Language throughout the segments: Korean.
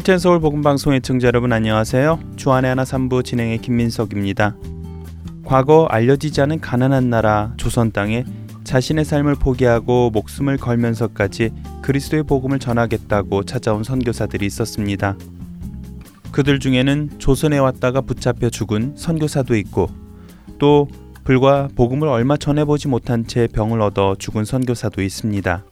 할텐 서울 복음 방송의 청자 여러분 안녕하세요. 주안의 하나 삼부 진행의 김민석입니다. 과거 알려지지 않은 가난한 나라 조선 땅에 자신의 삶을 포기하고 목숨을 걸면서까지 그리스도의 복음을 전하겠다고 찾아온 선교사들이 있었습니다. 그들 중에는 조선에 왔다가 붙잡혀 죽은 선교사도 있고 또 불과 복음을 얼마 전해보지 못한 채 병을 얻어 죽은 선교사도 있습니다.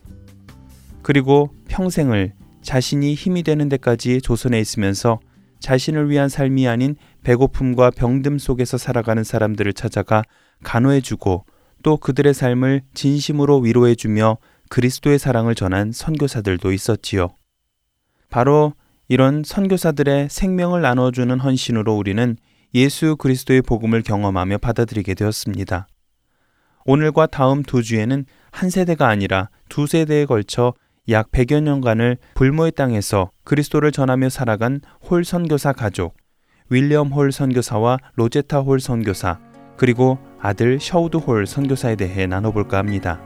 그리고 평생을 자신이 힘이 되는 데까지 조선에 있으면서 자신을 위한 삶이 아닌 배고픔과 병듦 속에서 살아가는 사람들을 찾아가 간호해주고 또 그들의 삶을 진심으로 위로해주며 그리스도의 사랑을 전한 선교사들도 있었지요. 바로 이런 선교사들의 생명을 나눠주는 헌신으로 우리는 예수 그리스도의 복음을 경험하며 받아들이게 되었습니다. 오늘과 다음 두 주에는 한 세대가 아니라 두 세대에 걸쳐 약 100여 년간을 불모의 땅에서 그리스도를 전하며 살아간 홀 선교사 가족, 윌리엄 홀 선교사와 로제타 홀 선교사, 그리고 아들 셔우드 홀 선교사에 대해 나눠볼까 합니다.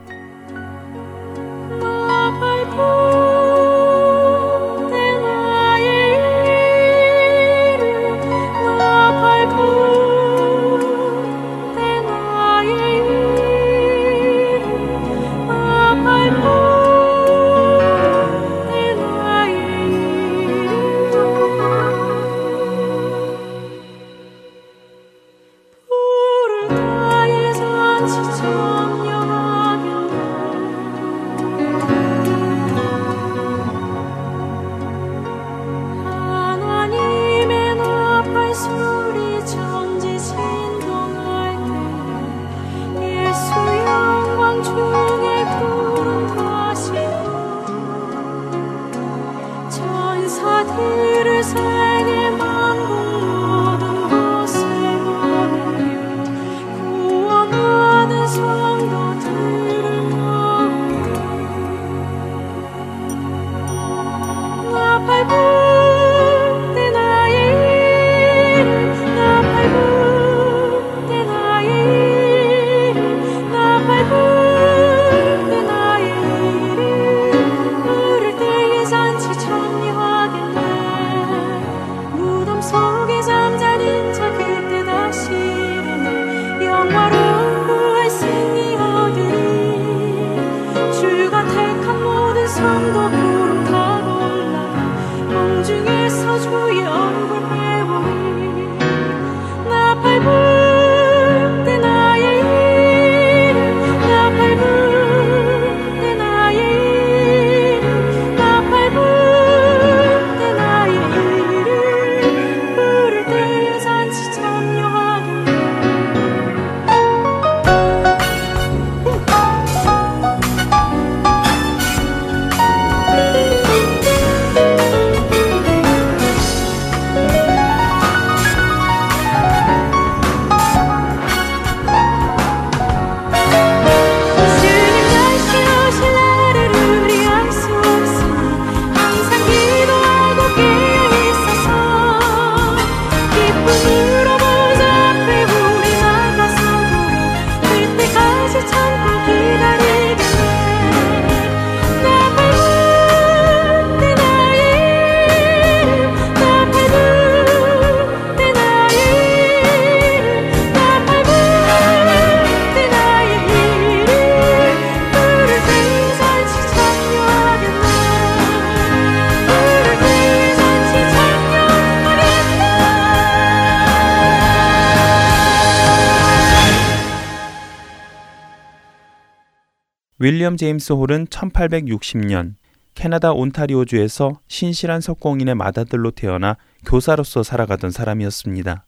윌리엄 제임스 홀은 1860년 캐나다 온타리오주에서 신실한 석공인의 맏아들로 태어나 교사로서 살아가던 사람이었습니다.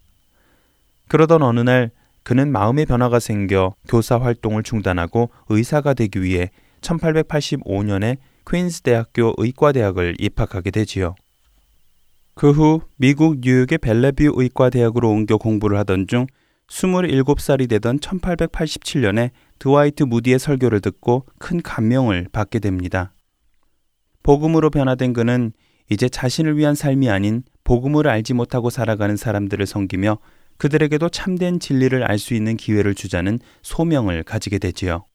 그러던 어느 날 그는 마음의 변화가 생겨 교사 활동을 중단하고 의사가 되기 위해 1885년에 퀸스 대학교 의과대학을 입학하게 되지요. 그 후 미국 뉴욕의 벨레뷰 의과대학으로 옮겨 공부를 하던 중 27살이 되던 1887년에 드와이트 무디의 설교를 듣고 큰 감명을 받게 됩니다. 복음으로 변화된 그는 이제 자신을 위한 삶이 아닌 복음을 알지 못하고 살아가는 사람들을 섬기며 그들에게도 참된 진리를 알 수 있는 기회를 주자는 소명을 가지게 되지요.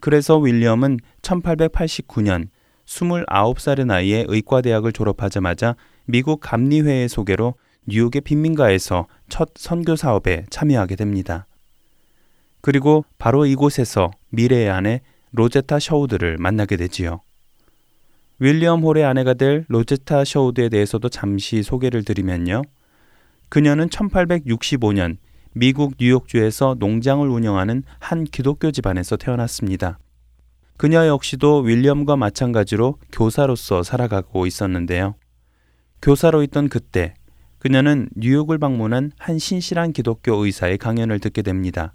그래서 윌리엄은 1889년 29살의 나이에 의과대학을 졸업하자마자 미국 감리회의 소개로 뉴욕의 빈민가에서 첫 선교 사업에 참여하게 됩니다. 그리고 바로 이곳에서 미래의 아내 로제타 셔우드를 만나게 되지요. 윌리엄 홀의 아내가 될 로제타 셔우드에 대해서도 잠시 소개를 드리면요. 그녀는 1865년 미국 뉴욕주에서 농장을 운영하는 한 기독교 집안에서 태어났습니다. 그녀 역시도 윌리엄과 마찬가지로 교사로서 살아가고 있었는데요. 교사로 있던 그때 그녀는 뉴욕을 방문한 한 신실한 기독교 의사의 강연을 듣게 됩니다.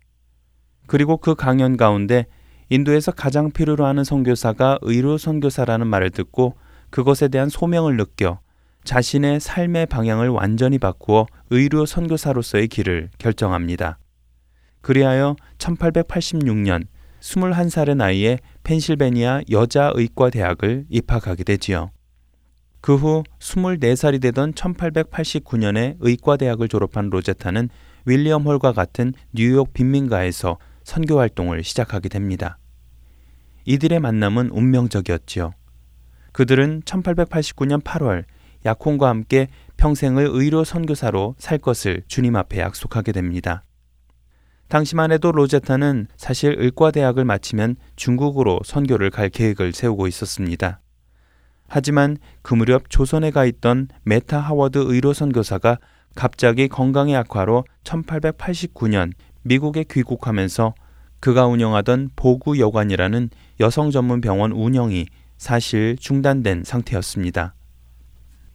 그리고 그 강연 가운데 인도에서 가장 필요로 하는 선교사가 의로 선교사라는 말을 듣고 그것에 대한 소명을 느껴 자신의 삶의 방향을 완전히 바꾸어 의료 선교사로서의 길을 결정합니다. 그리하여 1886년 21살의 나이에 펜실베니아 여자의과대학을 입학하게 되지요. 그 후 24살이 되던 1889년에 의과대학을 졸업한 로제타는 윌리엄 홀과 같은 뉴욕 빈민가에서 선교 활동을 시작하게 됩니다. 이들의 만남은 운명적이었지요. 그들은 1889년 8월 약혼과 함께 평생을 의료 선교사로 살 것을 주님 앞에 약속하게 됩니다. 당시만 해도 로제타는 사실 의과대학을 마치면 중국으로 선교를 갈 계획을 세우고 있었습니다. 하지만 그 무렵 조선에 가 있던 메타 하워드 의료 선교사가 갑자기 건강의 악화로 1889년 미국에 귀국하면서 그가 운영하던 보구 여관이라는 여성 전문 병원 운영이 사실 중단된 상태였습니다.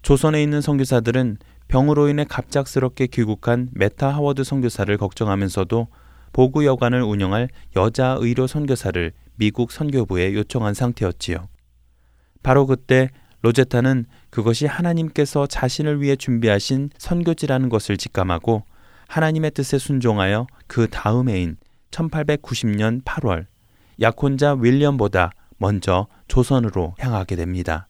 조선에 있는 선교사들은 병으로 인해 갑작스럽게 귀국한 메타 하워드 선교사를 걱정하면서도 보구 여관을 운영할 여자 의료 선교사를 미국 선교부에 요청한 상태였지요. 바로 그때 로제타는 그것이 하나님께서 자신을 위해 준비하신 선교지라는 것을 직감하고 하나님의 뜻에 순종하여 그 다음 해인 1890년 8월 약혼자 윌리엄보다 먼저 조선으로 향하게 됩니다.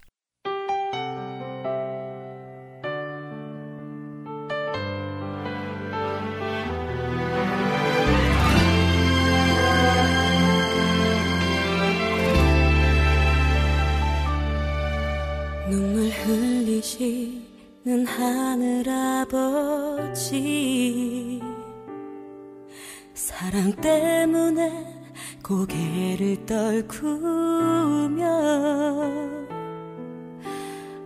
아버지 사랑 때문에 고개를 떨구며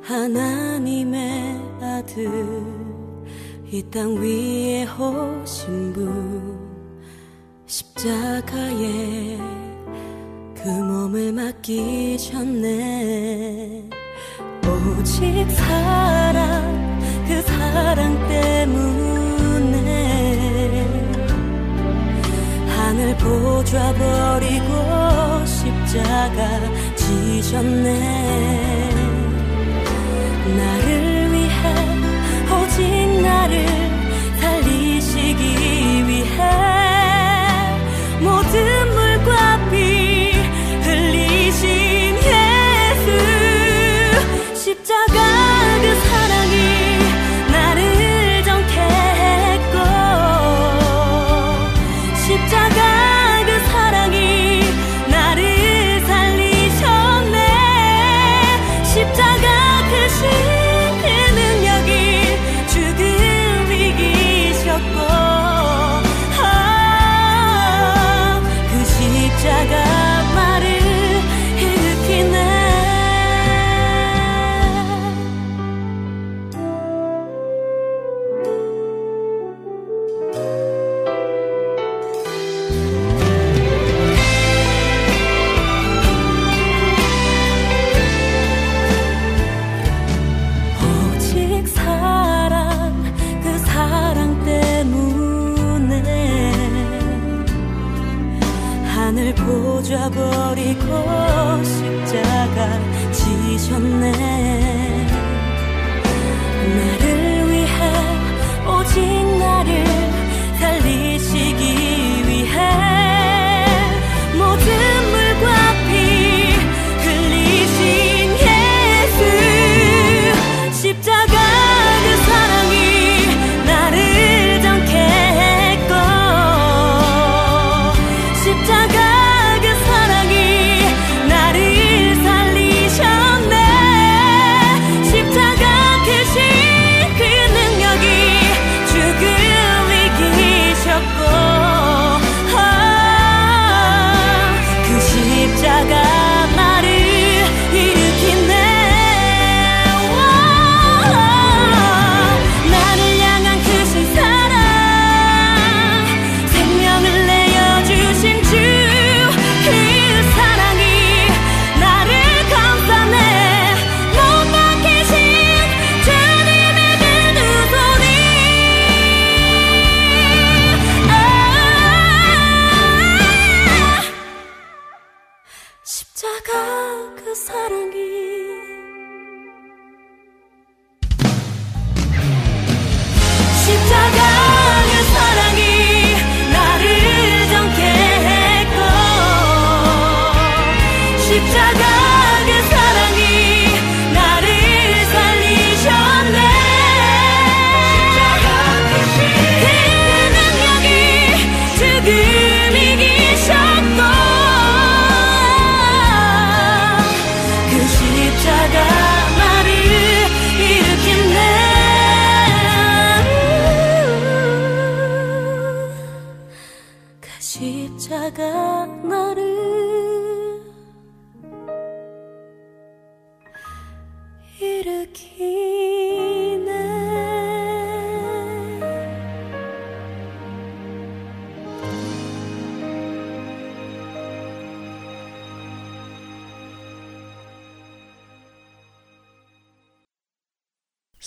하나님의 아들 이 땅 위에 오신 분 십자가에 그 몸을 맡기셨네. 오직 사랑 그 사랑 때문에 하늘 보좌 버리고 십자가 지셨네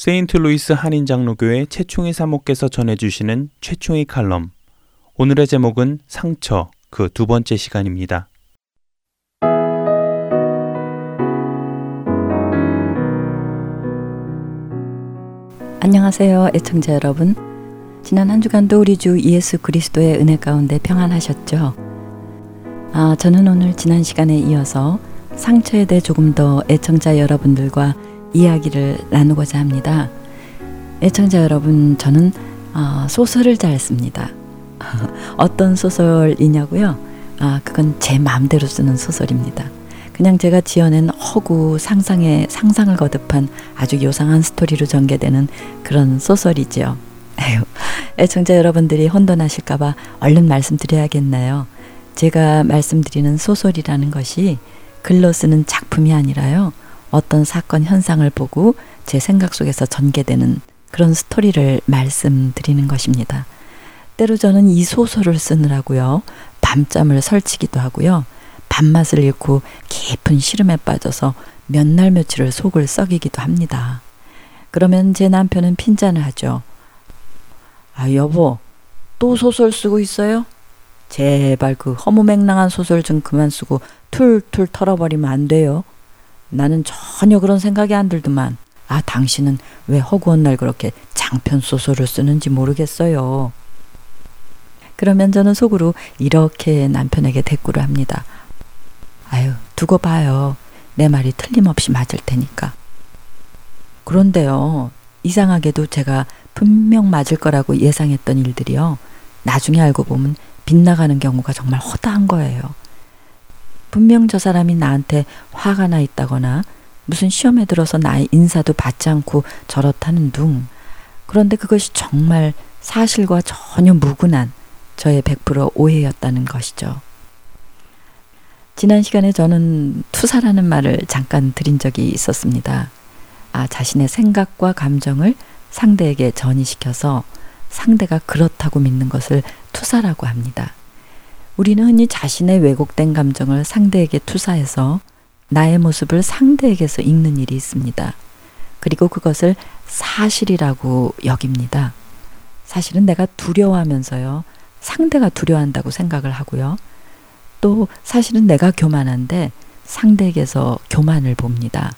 세인트루이스 한인장로교회 최충희 사목께서 전해주시는 최충희 칼럼. 오늘의 제목은 상처, 그 두 번째 시간입니다. 안녕하세요, 애청자 여러분. 지난 한 주간도 우리 주 예수 그리스도의 은혜 가운데 평안하셨죠? 아, 저는 오늘 지난 시간에 이어서 상처에 대해 조금 더 애청자 여러분들과 이야기를 나누고자 합니다. 애청자 여러분, 저는 어, 소설을 잘 씁니다. 어떤 소설이냐고요? 아, 그건 제 마음대로 쓰는 소설입니다. 그냥 제가 지어낸 허구 상상에 상상을 거듭한 아주 요상한 스토리로 전개되는 그런 소설이지요. 에휴, 애청자 여러분들이 혼돈하실까봐 얼른 말씀드려야겠나요? 제가 말씀드리는 소설이라는 것이 글로 쓰는 작품이 아니라요. 어떤 사건 현상을 보고 제 생각 속에서 전개되는 그런 스토리를 말씀드리는 것입니다. 때로 저는 이 소설을 쓰느라고요. 밤잠을 설치기도 하고요. 밥맛을 잃고 깊은 시름에 빠져서 몇 날 며칠을 속을 썩이기도 합니다. 그러면 제 남편은 핀잔을 하죠. 아, 여보, 또 소설 쓰고 있어요? 제발 그 허무맹랑한 소설 좀 그만 쓰고 툴툴 털어버리면 안 돼요. 나는 전혀 그런 생각이 안 들더만. 아, 당신은 왜 허구한 날 그렇게 장편 소설을 쓰는지 모르겠어요. 그러면 저는 속으로 이렇게 남편에게 대꾸를 합니다. 아유, 두고 봐요. 내 말이 틀림없이 맞을 테니까. 그런데요, 이상하게도 제가 분명 맞을 거라고 예상했던 일들이요. 나중에 알고 보면 빗나가는 경우가 정말 허다한 거예요. 분명 저 사람이 나한테 화가 나 있다거나 무슨 시험에 들어서 나의 인사도 받지 않고 저렇다는 둥. 그런데 그것이 정말 사실과 전혀 무근한 저의 100% 오해였다는 것이죠. 지난 시간에 저는 투사라는 말을 잠깐 드린 적이 있었습니다. 아, 자신의 생각과 감정을 상대에게 전이시켜서 상대가 그렇다고 믿는 것을 투사라고 합니다. 우리는 흔히 자신의 왜곡된 감정을 상대에게 투사해서 나의 모습을 상대에게서 읽는 일이 있습니다. 그리고 그것을 사실이라고 여깁니다. 사실은 내가 두려워하면서요. 상대가 두려워한다고 생각을 하고요. 또 사실은 내가 교만한데 상대에게서 교만을 봅니다.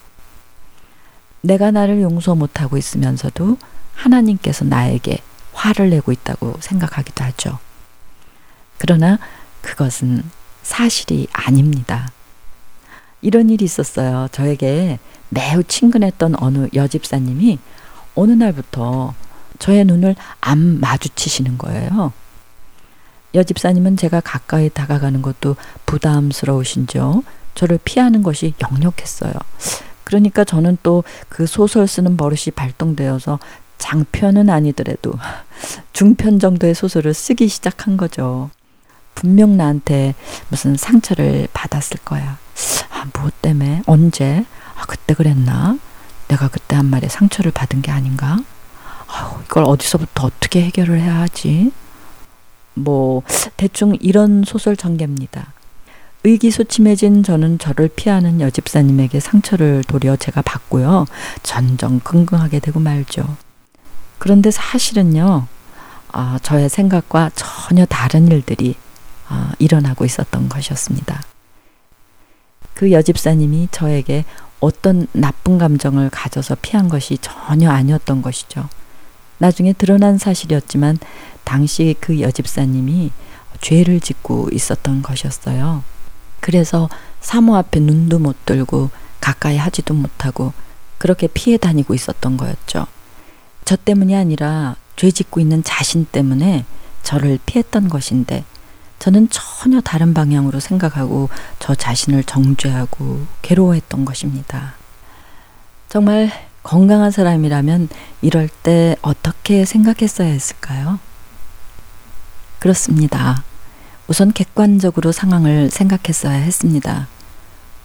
내가 나를 용서 못하고 있으면서도 하나님께서 나에게 화를 내고 있다고 생각하기도 하죠. 그러나 그것은 사실이 아닙니다. 이런 일이 있었어요. 저에게 매우 친근했던 어느 여집사님이 어느 날부터 저의 눈을 안 마주치시는 거예요. 여집사님은 제가 가까이 다가가는 것도 부담스러우신지요. 저를 피하는 것이 역력했어요. 그러니까 저는 또 그 소설 쓰는 버릇이 발동되어서 장편은 아니더라도 중편 정도의 소설을 쓰기 시작한 거죠. 분명 나한테 무슨 상처를 받았을 거야. 아, 무엇 때문에? 언제? 아, 그때 그랬나? 내가 그때 한 말에 상처를 받은 게 아닌가? 아유, 이걸 어디서부터 어떻게 해결을 해야 하지? 뭐, 대충 이런 소설 전개입니다. 의기소침해진 저는 저를 피하는 여집사님에게 상처를 도려 제가 받고요. 전전긍긍하게 되고 말죠. 그런데 사실은요, 아, 저의 생각과 전혀 다른 일들이 어, 일어나고 있었던 것이었습니다. 그 여집사님이 저에게 어떤 나쁜 감정을 가져서 피한 것이 전혀 아니었던 것이죠. 나중에 드러난 사실이었지만 당시 그 여집사님이 죄를 짓고 있었던 것이었어요. 그래서 사모 앞에 눈도 못 들고 가까이 하지도 못하고 그렇게 피해 다니고 있었던 거였죠. 저 때문이 아니라 죄 짓고 있는 자신 때문에 저를 피했던 것인데 저는 전혀 다른 방향으로 생각하고 저 자신을 정죄하고 괴로워했던 것입니다. 정말 건강한 사람이라면 이럴 때 어떻게 생각했어야 했을까요? 그렇습니다. 우선 객관적으로 상황을 생각했어야 했습니다.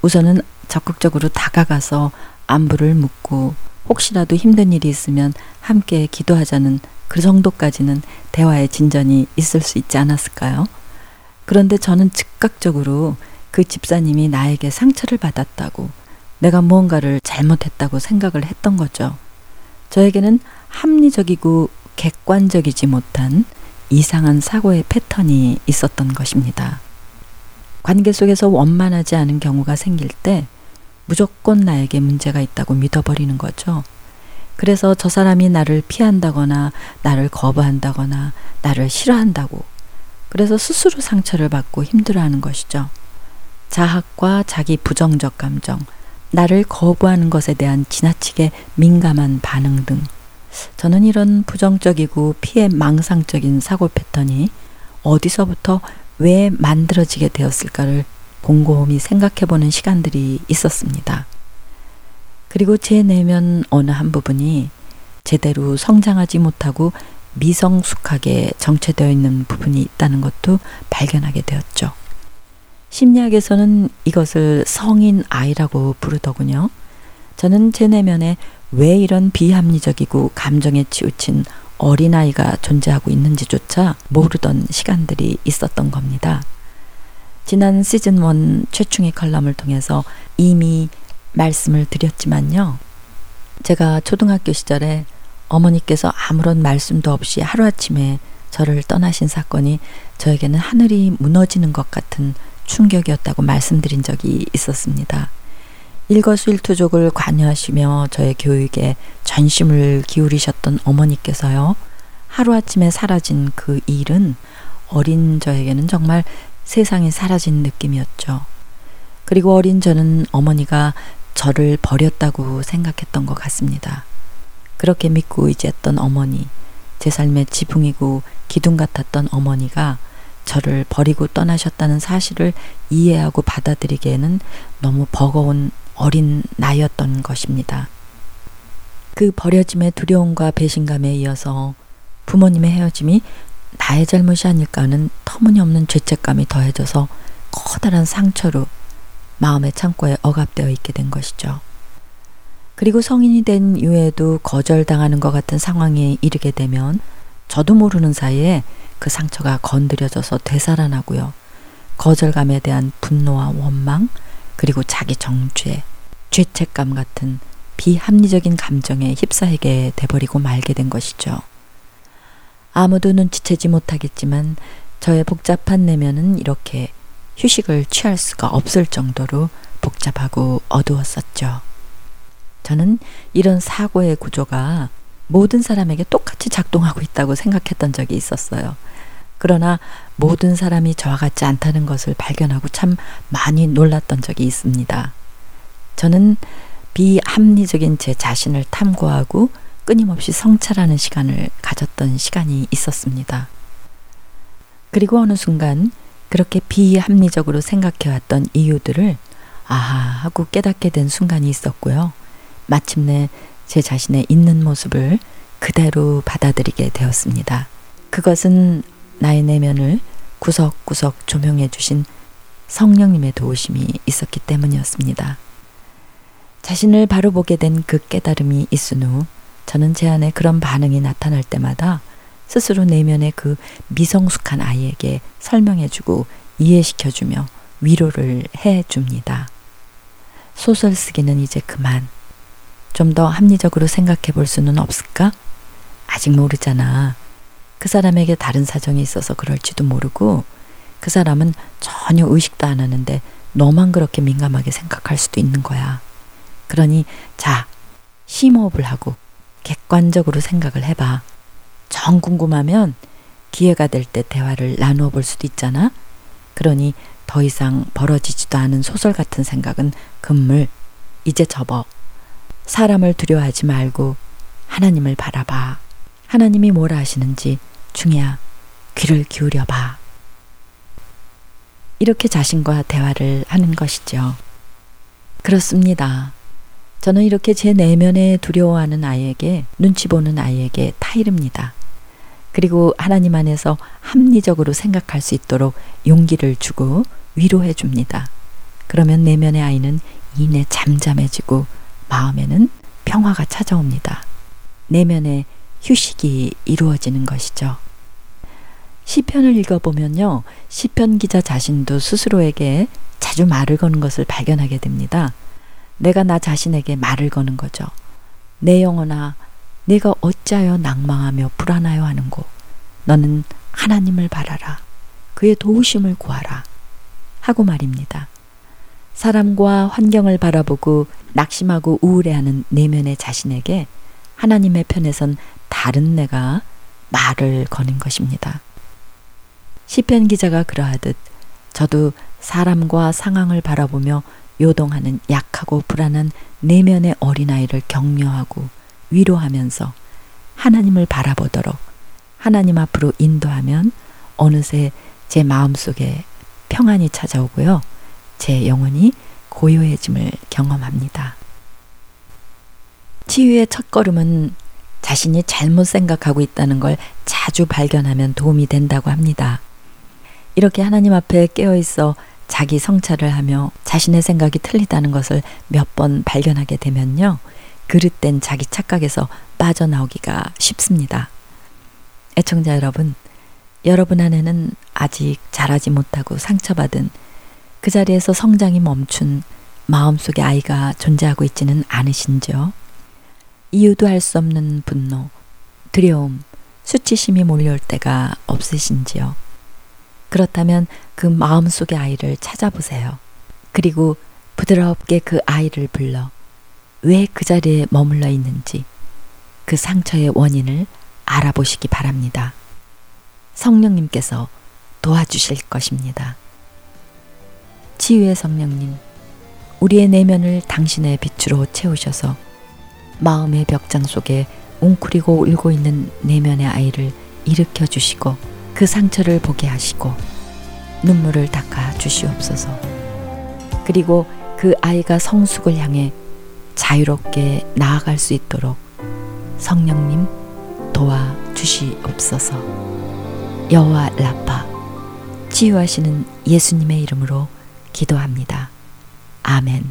우선은 적극적으로 다가가서 안부를 묻고 혹시라도 힘든 일이 있으면 함께 기도하자는 그 정도까지는 대화의 진전이 있을 수 있지 않았을까요? 그런데 저는 즉각적으로 그 집사님이 나에게 상처를 받았다고 내가 무언가를 잘못했다고 생각을 했던 거죠. 저에게는 합리적이고 객관적이지 못한 이상한 사고의 패턴이 있었던 것입니다. 관계 속에서 원만하지 않은 경우가 생길 때 무조건 나에게 문제가 있다고 믿어버리는 거죠. 그래서 저 사람이 나를 피한다거나 나를 거부한다거나 나를 싫어한다고 그래서 스스로 상처를 받고 힘들어하는 것이죠. 자학과 자기 부정적 감정, 나를 거부하는 것에 대한 지나치게 민감한 반응 등 저는 이런 부정적이고 피해 망상적인 사고 패턴이 어디서부터 왜 만들어지게 되었을까를 곰곰이 생각해 보는 시간들이 있었습니다. 그리고 제 내면 어느 한 부분이 제대로 성장하지 못하고 미성숙하게 정체되어 있는 부분이 있다는 것도 발견하게 되었죠. 심리학에서는 이것을 성인 아이라고 부르더군요. 저는 제 내면에 왜 이런 비합리적이고 감정에 치우친 어린아이가 존재하고 있는지조차 모르던 시간들이 있었던 겁니다. 지난 시즌 1 최충의 컬럼을 통해서 이미 말씀을 드렸지만요. 제가 초등학교 시절에 어머니께서 아무런 말씀도 없이 하루아침에 저를 떠나신 사건이 저에게는 하늘이 무너지는 것 같은 충격이었다고 말씀드린 적이 있었습니다. 일거수일투족을 관여하시며 저의 교육에 전심을 기울이셨던 어머니께서요. 하루아침에 사라진 그 일은 어린 저에게는 정말 세상이 사라진 느낌이었죠. 그리고 어린 저는 어머니가 저를 버렸다고 생각했던 것 같습니다. 그렇게 믿고 의지했던 어머니, 제 삶의 지붕이고 기둥 같았던 어머니가 저를 버리고 떠나셨다는 사실을 이해하고 받아들이기에는 너무 버거운 어린 나이였던 것입니다. 그 버려짐의 두려움과 배신감에 이어서 부모님의 헤어짐이 나의 잘못이 아닐까 하는 터무니없는 죄책감이 더해져서 커다란 상처로 마음의 창고에 억압되어 있게 된 것이죠. 그리고 성인이 된 이후에도 거절당하는 것 같은 상황에 이르게 되면 저도 모르는 사이에 그 상처가 건드려져서 되살아나고요. 거절감에 대한 분노와 원망, 그리고 자기 정죄, 죄책감 같은 비합리적인 감정에 휩싸이게 돼버리고 말게 된 것이죠. 아무도 눈치채지 못하겠지만 저의 복잡한 내면은 이렇게 휴식을 취할 수가 없을 정도로 복잡하고 어두웠었죠. 저는 이런 사고의 구조가 모든 사람에게 똑같이 작동하고 있다고 생각했던 적이 있었어요. 그러나 모든 사람이 저와 같지 않다는 것을 발견하고 참 많이 놀랐던 적이 있습니다. 저는 비합리적인 제 자신을 탐구하고 끊임없이 성찰하는 시간을 가졌던 시간이 있었습니다. 그리고 어느 순간 그렇게 비합리적으로 생각해왔던 이유들을 아하 하고 깨닫게 된 순간이 있었고요. 마침내 제 자신의 있는 모습을 그대로 받아들이게 되었습니다. 그것은 나의 내면을 구석구석 조명해 주신 성령님의 도우심이 있었기 때문이었습니다. 자신을 바로 보게 된 그 깨달음이 있은 후 저는 제 안에 그런 반응이 나타날 때마다 스스로 내면의 그 미성숙한 아이에게 설명해주고 이해시켜주며 위로를 해줍니다. 소설 쓰기는 이제 그만. 좀 더 합리적으로 생각해 볼 수는 없을까? 아직 모르잖아. 그 사람에게 다른 사정이 있어서 그럴지도 모르고 그 사람은 전혀 의식도 안 하는데 너만 그렇게 민감하게 생각할 수도 있는 거야. 그러니 자, 심호흡을 하고 객관적으로 생각을 해봐. 정 궁금하면 기회가 될 때 대화를 나누어 볼 수도 있잖아. 그러니 더 이상 벌어지지도 않은 소설 같은 생각은 금물. 이제 접어. 사람을 두려워하지 말고 하나님을 바라봐. 하나님이 뭐라 하시는지 중이야. 귀를 기울여 봐. 이렇게 자신과 대화를 하는 것이죠. 그렇습니다. 저는 이렇게 제 내면에 두려워하는 아이에게 눈치 보는 아이에게 타이릅니다. 그리고 하나님 안에서 합리적으로 생각할 수 있도록 용기를 주고 위로해 줍니다. 그러면 내면의 아이는 이내 잠잠해지고 마음에는 평화가 찾아옵니다. 내면의 휴식이 이루어지는 것이죠. 시편을 읽어보면요. 시편 기자 자신도 스스로에게 자주 말을 거는 것을 발견하게 됩니다. 내가 나 자신에게 말을 거는 거죠. 내 영혼아, 내가 어찌하여 낭망하며 불안하여 하는고 너는 하나님을 바라라 그의 도우심을 구하라 하고 말입니다. 사람과 환경을 바라보고 낙심하고 우울해하는 내면의 자신에게 하나님의 편에선 다른 내가 말을 거는 것입니다. 시편 기자가 그러하듯 저도 사람과 상황을 바라보며 요동하는 약하고 불안한 내면의 어린아이를 격려하고 위로하면서 하나님을 바라보도록 하나님 앞으로 인도하면 어느새 제 마음속에 평안이 찾아오고요. 제 영혼이 고요해짐을 경험합니다. 치유의 첫걸음은 자신이 잘못 생각하고 있다는 걸 자주 발견하면 도움이 된다고 합니다. 이렇게 하나님 앞에 깨어 있어 자기 성찰을 하며 자신의 생각이 틀리다는 것을 몇 번 발견하게 되면요. 그릇된 자기 착각에서 빠져나오기가 쉽습니다. 애청자 여러분, 여러분 안에는 아직 자라지 못하고 상처받은 그 자리에서 성장이 멈춘 마음속의 아이가 존재하고 있지는 않으신지요? 이유도 할수 없는 분노, 두려움, 수치심이 몰려올 때가 없으신지요? 그렇다면 그 마음속의 아이를 찾아보세요. 그리고 부드럽게 그 아이를 불러 왜 그 자리에 머물러 있는지 그 상처의 원인을 알아보시기 바랍니다. 성령님께서 도와주실 것입니다. 치유의 성령님, 우리의 내면을 당신의 빛으로 채우셔서 마음의 벽장 속에 웅크리고 울고 있는 내면의 아이를 일으켜 주시고 그 상처를 보게 하시고 눈물을 닦아 주시옵소서. 그리고 그 아이가 성숙을 향해 자유롭게 나아갈 수 있도록 성령님 도와 주시옵소서. 여호와 라파 치유하시는 예수님의 이름으로 기도합니다. 아멘.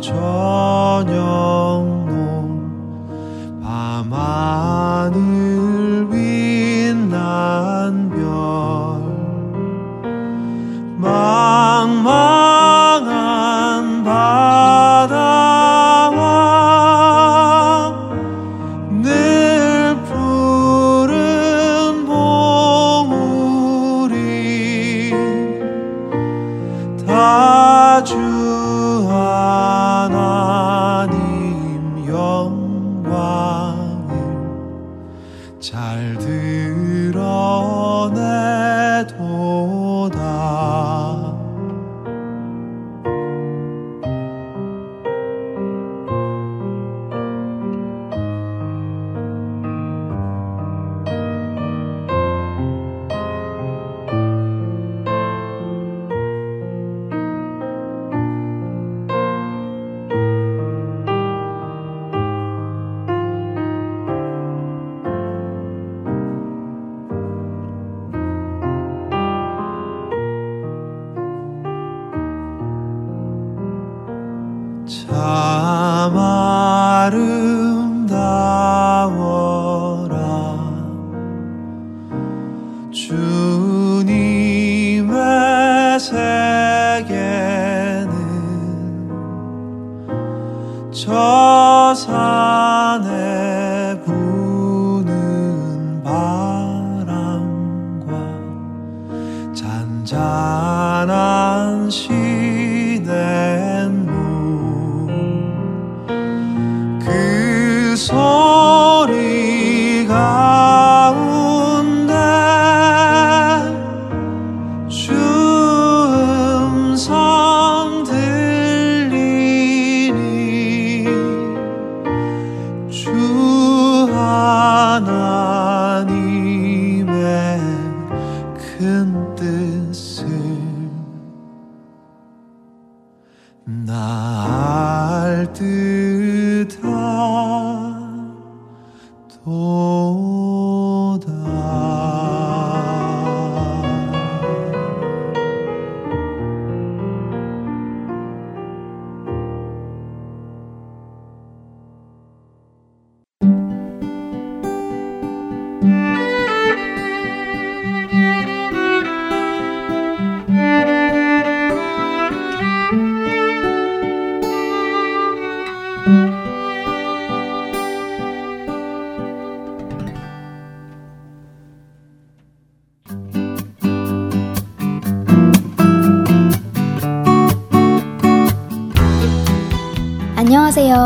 저녁.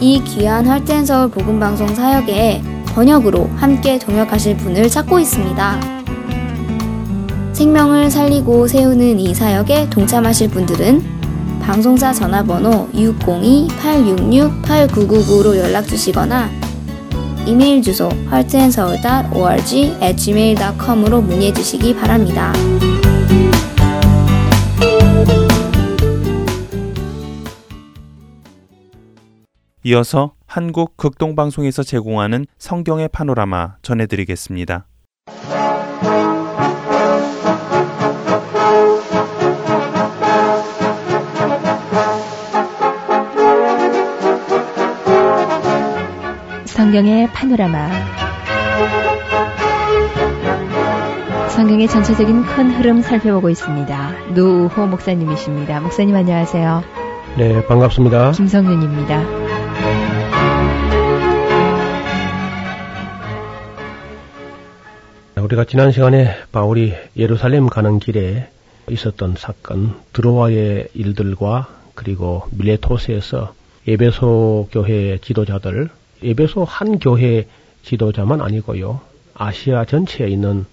이 귀한 할텐 서울 복음 방송 사역에 번역으로 함께 동역하실 분을 찾고 있습니다. 생명을 살리고 세우는 이 사역에 동참하실 분들은 방송사 전화번호 602-866-8999로 연락 주시거나 이메일 주소 heartandseoul.org gmail.com으로 문의해 주시기 바랍니다. 이어서 한국 극동방송에서 제공하는 성경의 파노라마 전해드리겠습니다. 성경의 파노라마. 성경의 전체적인 큰 흐름 살펴보고 있습니다. 노우호 목사님이십니다. 목사님 안녕하세요. 네, 반갑습니다. 김성윤입니다. 우리가 지난 시간에 바울이 예루살렘 가는 길에 있었던 사건, 드로아의 일들과 그리고 밀레토스에서 에베소 교회 지도자들, 에베소 한 교회 지도자만 아니고요. 아시아 전체에 있는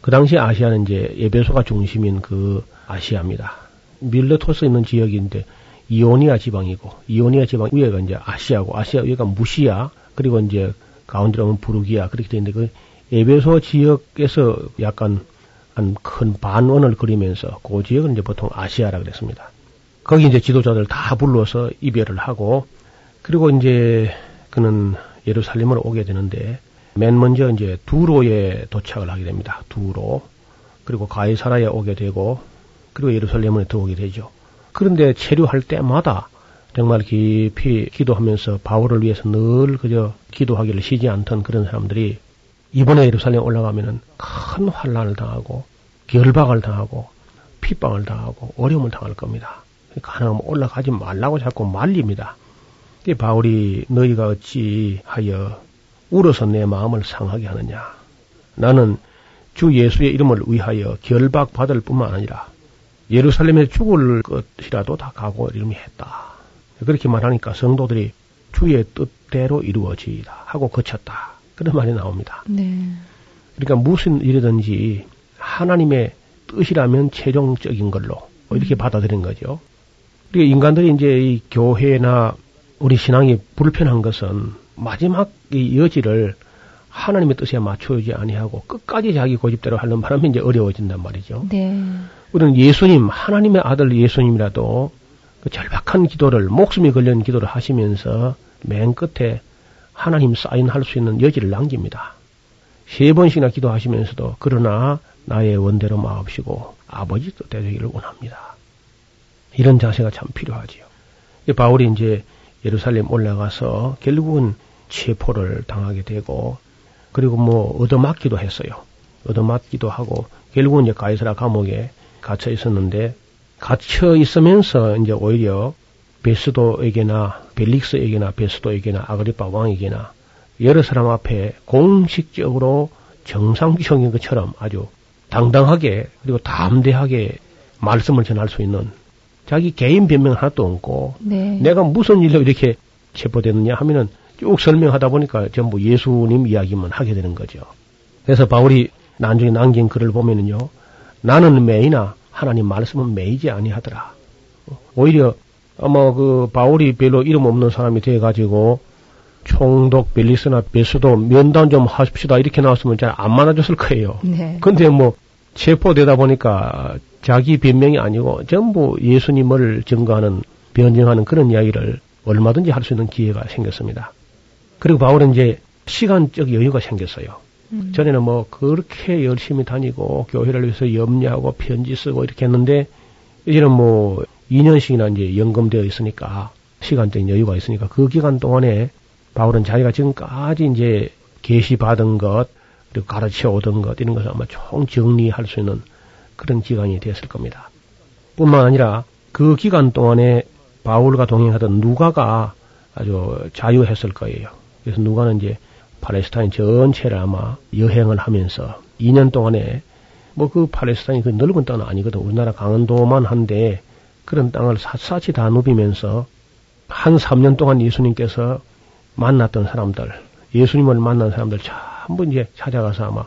그 당시 아시아는 이제 에베소가 중심인 그 아시아입니다. 밀레토스 있는 지역인데 이오니아 지방이고 이오니아 지방 위에가 이제 아시아고 아시아 위가 무시아 그리고 이제 가운데로 오면 부르기아 그렇게 되는데 그 에베소 지역에서 약간 한 큰 반원을 그리면서 그 지역은 이제 보통 아시아라 그랬습니다. 거기 이제 지도자들 다 불러서 이별을 하고 그리고 이제 그는 예루살렘으로 오게 되는데 맨 먼저 이제 두로에 도착을 하게 됩니다. 두로 그리고 가이사라에 오게 되고 그리고 예루살렘에 들어오게 되죠. 그런데 체류할 때마다 정말 깊이 기도하면서 바울을 위해서 늘 그저 기도하기를 쉬지 않던 그런 사람들이 이번에 예루살렘 올라가면은 큰 환란을 당하고 결박을 당하고 핍박을 당하고 어려움을 당할 겁니다. 가능하면 올라가지 말라고 자꾸 말립니다. 이 바울이 너희가 어찌하여 울어서 내 마음을 상하게 하느냐? 나는 주 예수의 이름을 위하여 결박받을 뿐만 아니라 예루살렘에 죽을 것이라도 다 각오를 했다. 그렇게 말하니까 성도들이 주의 뜻대로 이루어지이다 하고 거쳤다. 그런 말이 나옵니다. 네. 그러니까 무슨 일이든지 하나님의 뜻이라면 최종적인 걸로 이렇게 받아들인 거죠. 그러니까 인간들이 이제 이 교회나 우리 신앙이 불편한 것은 마지막 이 여지를 하나님의 뜻에 맞추지 아니하고 끝까지 자기 고집대로 하는 바람에 이제 어려워진단 말이죠. 네. 우리는 예수님, 하나님의 아들 예수님이라도 그 절박한 기도를, 목숨이 걸린 기도를 하시면서 맨 끝에 하나님 사인할 수 있는 여지를 남깁니다. 세 번씩이나 기도하시면서도 그러나 나의 원대로 마옵시고 아버지 뜻대로 되기를 원합니다. 이런 자세가 참 필요하지요. 바울이 이제 예루살렘 올라가서 결국은 체포를 당하게 되고 그리고 뭐 얻어맞기도 했어요. 얻어맞기도 하고 결국은 이제 가이사라 감옥에 갇혀 있었는데 갇혀 있으면서 이제 오히려 베스도에게나 벨릭스에게나 베스도에게나 아그리파 왕에게나 여러 사람 앞에 공식적으로 정상적인 것처럼 아주 당당하게 그리고 담대하게 말씀을 전할 수 있는 자기 개인 변명 하나도 없고 네. 내가 무슨 일로 이렇게 체포됐느냐 하면은 쭉 설명하다 보니까 전부 예수님 이야기만 하게 되는 거죠. 그래서 바울이 나중에 남긴 글을 보면은요, 나는 매이나 하나님 말씀은 매이지 아니하더라. 오히려 아마 그 바울이 별로 이름 없는 사람이 돼가지고 총독 벨리스나 베스도 면담 좀 하십시다 이렇게 나왔으면 잘안 만나줬을 거예요. 네. 근데 뭐 체포되다 보니까 자기 변명이 아니고 전부 예수님을 증거하는 변증하는 그런 이야기를 얼마든지 할 수 있는 기회가 생겼습니다. 그리고 바울은 이제 시간적 여유가 생겼어요. 음. 전에는 뭐 그렇게 열심히 다니고 교회를 위해서 염려하고 편지 쓰고 이렇게 했는데 이제는 뭐 2년씩이나 이제 연금되어 있으니까 시간적인 여유가 있으니까 그 기간 동안에 바울은 자기가 지금까지 이제 계시 받은 것 그리고 가르쳐 오던 것 이런 것을 아마 총 정리할 수 있는 그런 기간이 되었을 겁니다. 뿐만 아니라 그 기간 동안에 바울과 동행하던 누가가 아주 자유했을 거예요. 그래서 누가는 이제 팔레스타인 전체를 아마 여행을 하면서 2년 동안에 뭐 그 팔레스타인 그 넓은 땅은 아니거든. 우리나라 강원도만 한데 그런 땅을 샅샅이 다 누비면서 한 3년 동안 예수님께서 만났던 사람들, 예수님을 만난 사람들 전부 이제 찾아가서 아마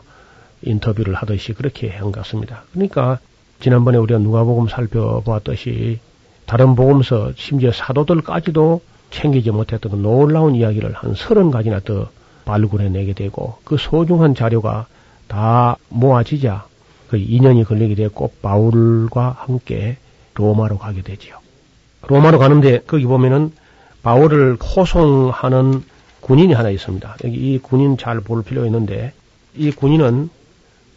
인터뷰를 하듯이 그렇게 한 것 같습니다. 그러니까 지난번에 우리가 누가복음 살펴보았듯이 다른 복음서 심지어 사도들까지도 챙기지 못했던 그 놀라운 이야기를 한 서른 가지나 더 발굴해내게 되고 그 소중한 자료가 다 모아지자 그 2년이 걸리게 됐고 바울과 함께 로마로 가게 되지요. 로마로 가는데 거기 보면은 바울을 호송하는 군인이 하나 있습니다. 여기 이 군인 잘 볼 필요가 있는데 이 군인은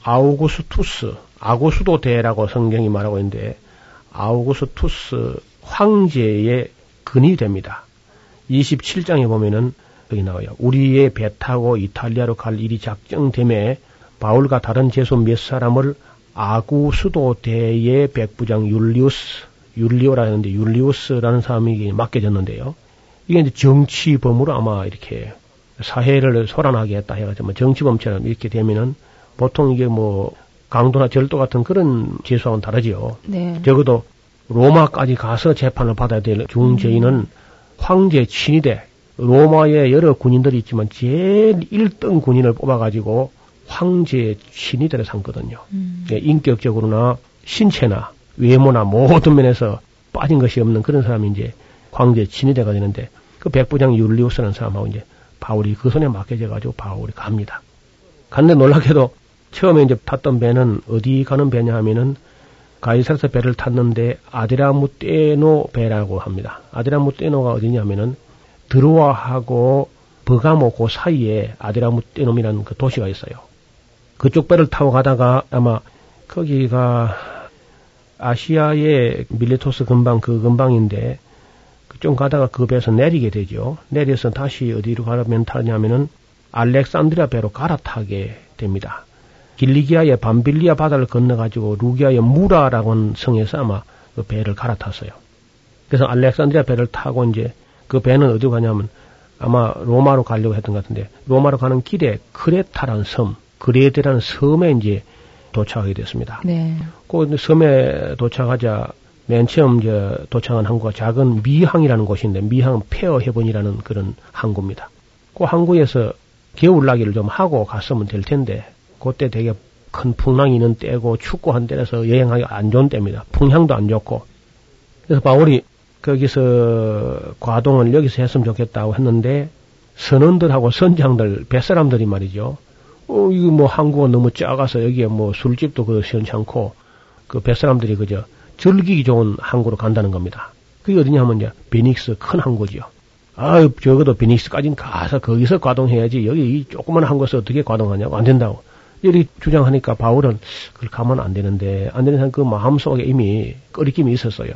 아우구스투스, 아고수도 대라고 성경이 말하고 있는데 아우구스투스 황제의 근이 됩니다. 27장에 보면은 여기 나와요. 우리의 배 타고 이탈리아로 갈 일이 작정됨에 바울과 다른 제소 몇 사람을 아구 수도 대의 백부장 율리우스, 율리오라는데 율리우스라는 사람에게 맡겨졌는데요. 이게 이제 정치범으로 아마 이렇게 사회를 소란하게 했다 해가지고 뭐 정치범처럼 이렇게 되면은 보통 이게 뭐 강도나 절도 같은 그런 죄수와는 다르지요. 네. 적어도 로마까지 가서 재판을 받아야 될 중죄인은 황제 친위대 로마에 여러 군인들이 있지만 제일 1등 군인을 뽑아가지고 황제 친위대를 삼거든요. 음. 예, 인격적으로나 신체나 외모나 모든 면에서 빠진 것이 없는 그런 사람이 이제 황제 친위대가 되는데 그 백부장 율리우스라는 사람하고 이제 바울이 그 손에 맡겨져 가지고 바울이 갑니다. 갔는데 놀랍게도 처음에 이제 탔던 배는 어디 가는 배냐 하면은 가이사르서 배를 탔는데 아드라무떼노 배라고 합니다. 아드라무떼노가 어디냐면은 드로아하고 버가모 그 사이에 아드라무떼놈이라는 그 도시가 있어요. 그쪽 배를 타고 가다가 아마 거기가 아시아의 밀레토스 근방 그 근방인데 좀 가다가 그 배에서 내리게 되죠. 내려서 다시 어디로 가면 타냐면은 알렉산드리아 배로 갈아타게 됩니다. 길리기아의 밤빌리아 바다를 건너가지고 루기아의 무라라고 하는 성에서 아마 그 배를 갈아탔어요. 그래서 알렉산드리아 배를 타고 이제 그 배는 어디로 가냐면 아마 로마로 가려고 했던 것 같은데 로마로 가는 길에 크레타라는 섬, 그레데라는 섬에 이제 도착하게 됐습니다. 네. 그 섬에 도착하자 맨 처음 저 도착한 항구가 작은 미항이라는 곳인데 미항 Fair Haven이라는 그런 항구입니다. 그 항구에서 겨울나기를 좀 하고 갔으면 될 텐데 그때 되게 큰 풍랑이 있는 때고 춥고 한 때라서 여행하기 안 좋은 때입니다. 풍향도 안 좋고 그래서 바울이 거기서 과동을 여기서 했으면 좋겠다고 했는데 선원들하고 선장들, 뱃사람들이 말이죠. 어, 이거 뭐 한국은 너무 작아서 여기에 뭐 술집도 그 시원찮고 그 뱃사람들이 그저 즐기기 좋은 항구로 간다는 겁니다. 그게 어디냐 하면 이제 비닉스 큰 항구죠. 아유, 적어도 비닉스까지는 가서 거기서 과동해야지 여기 이 조그만 항구에서 어떻게 과동하냐고 안 된다고. 이리 주장하니까 바울은 그걸 가면 안 되는데 안 되는 그 마음속에 이미 꺼리낌이 있었어요.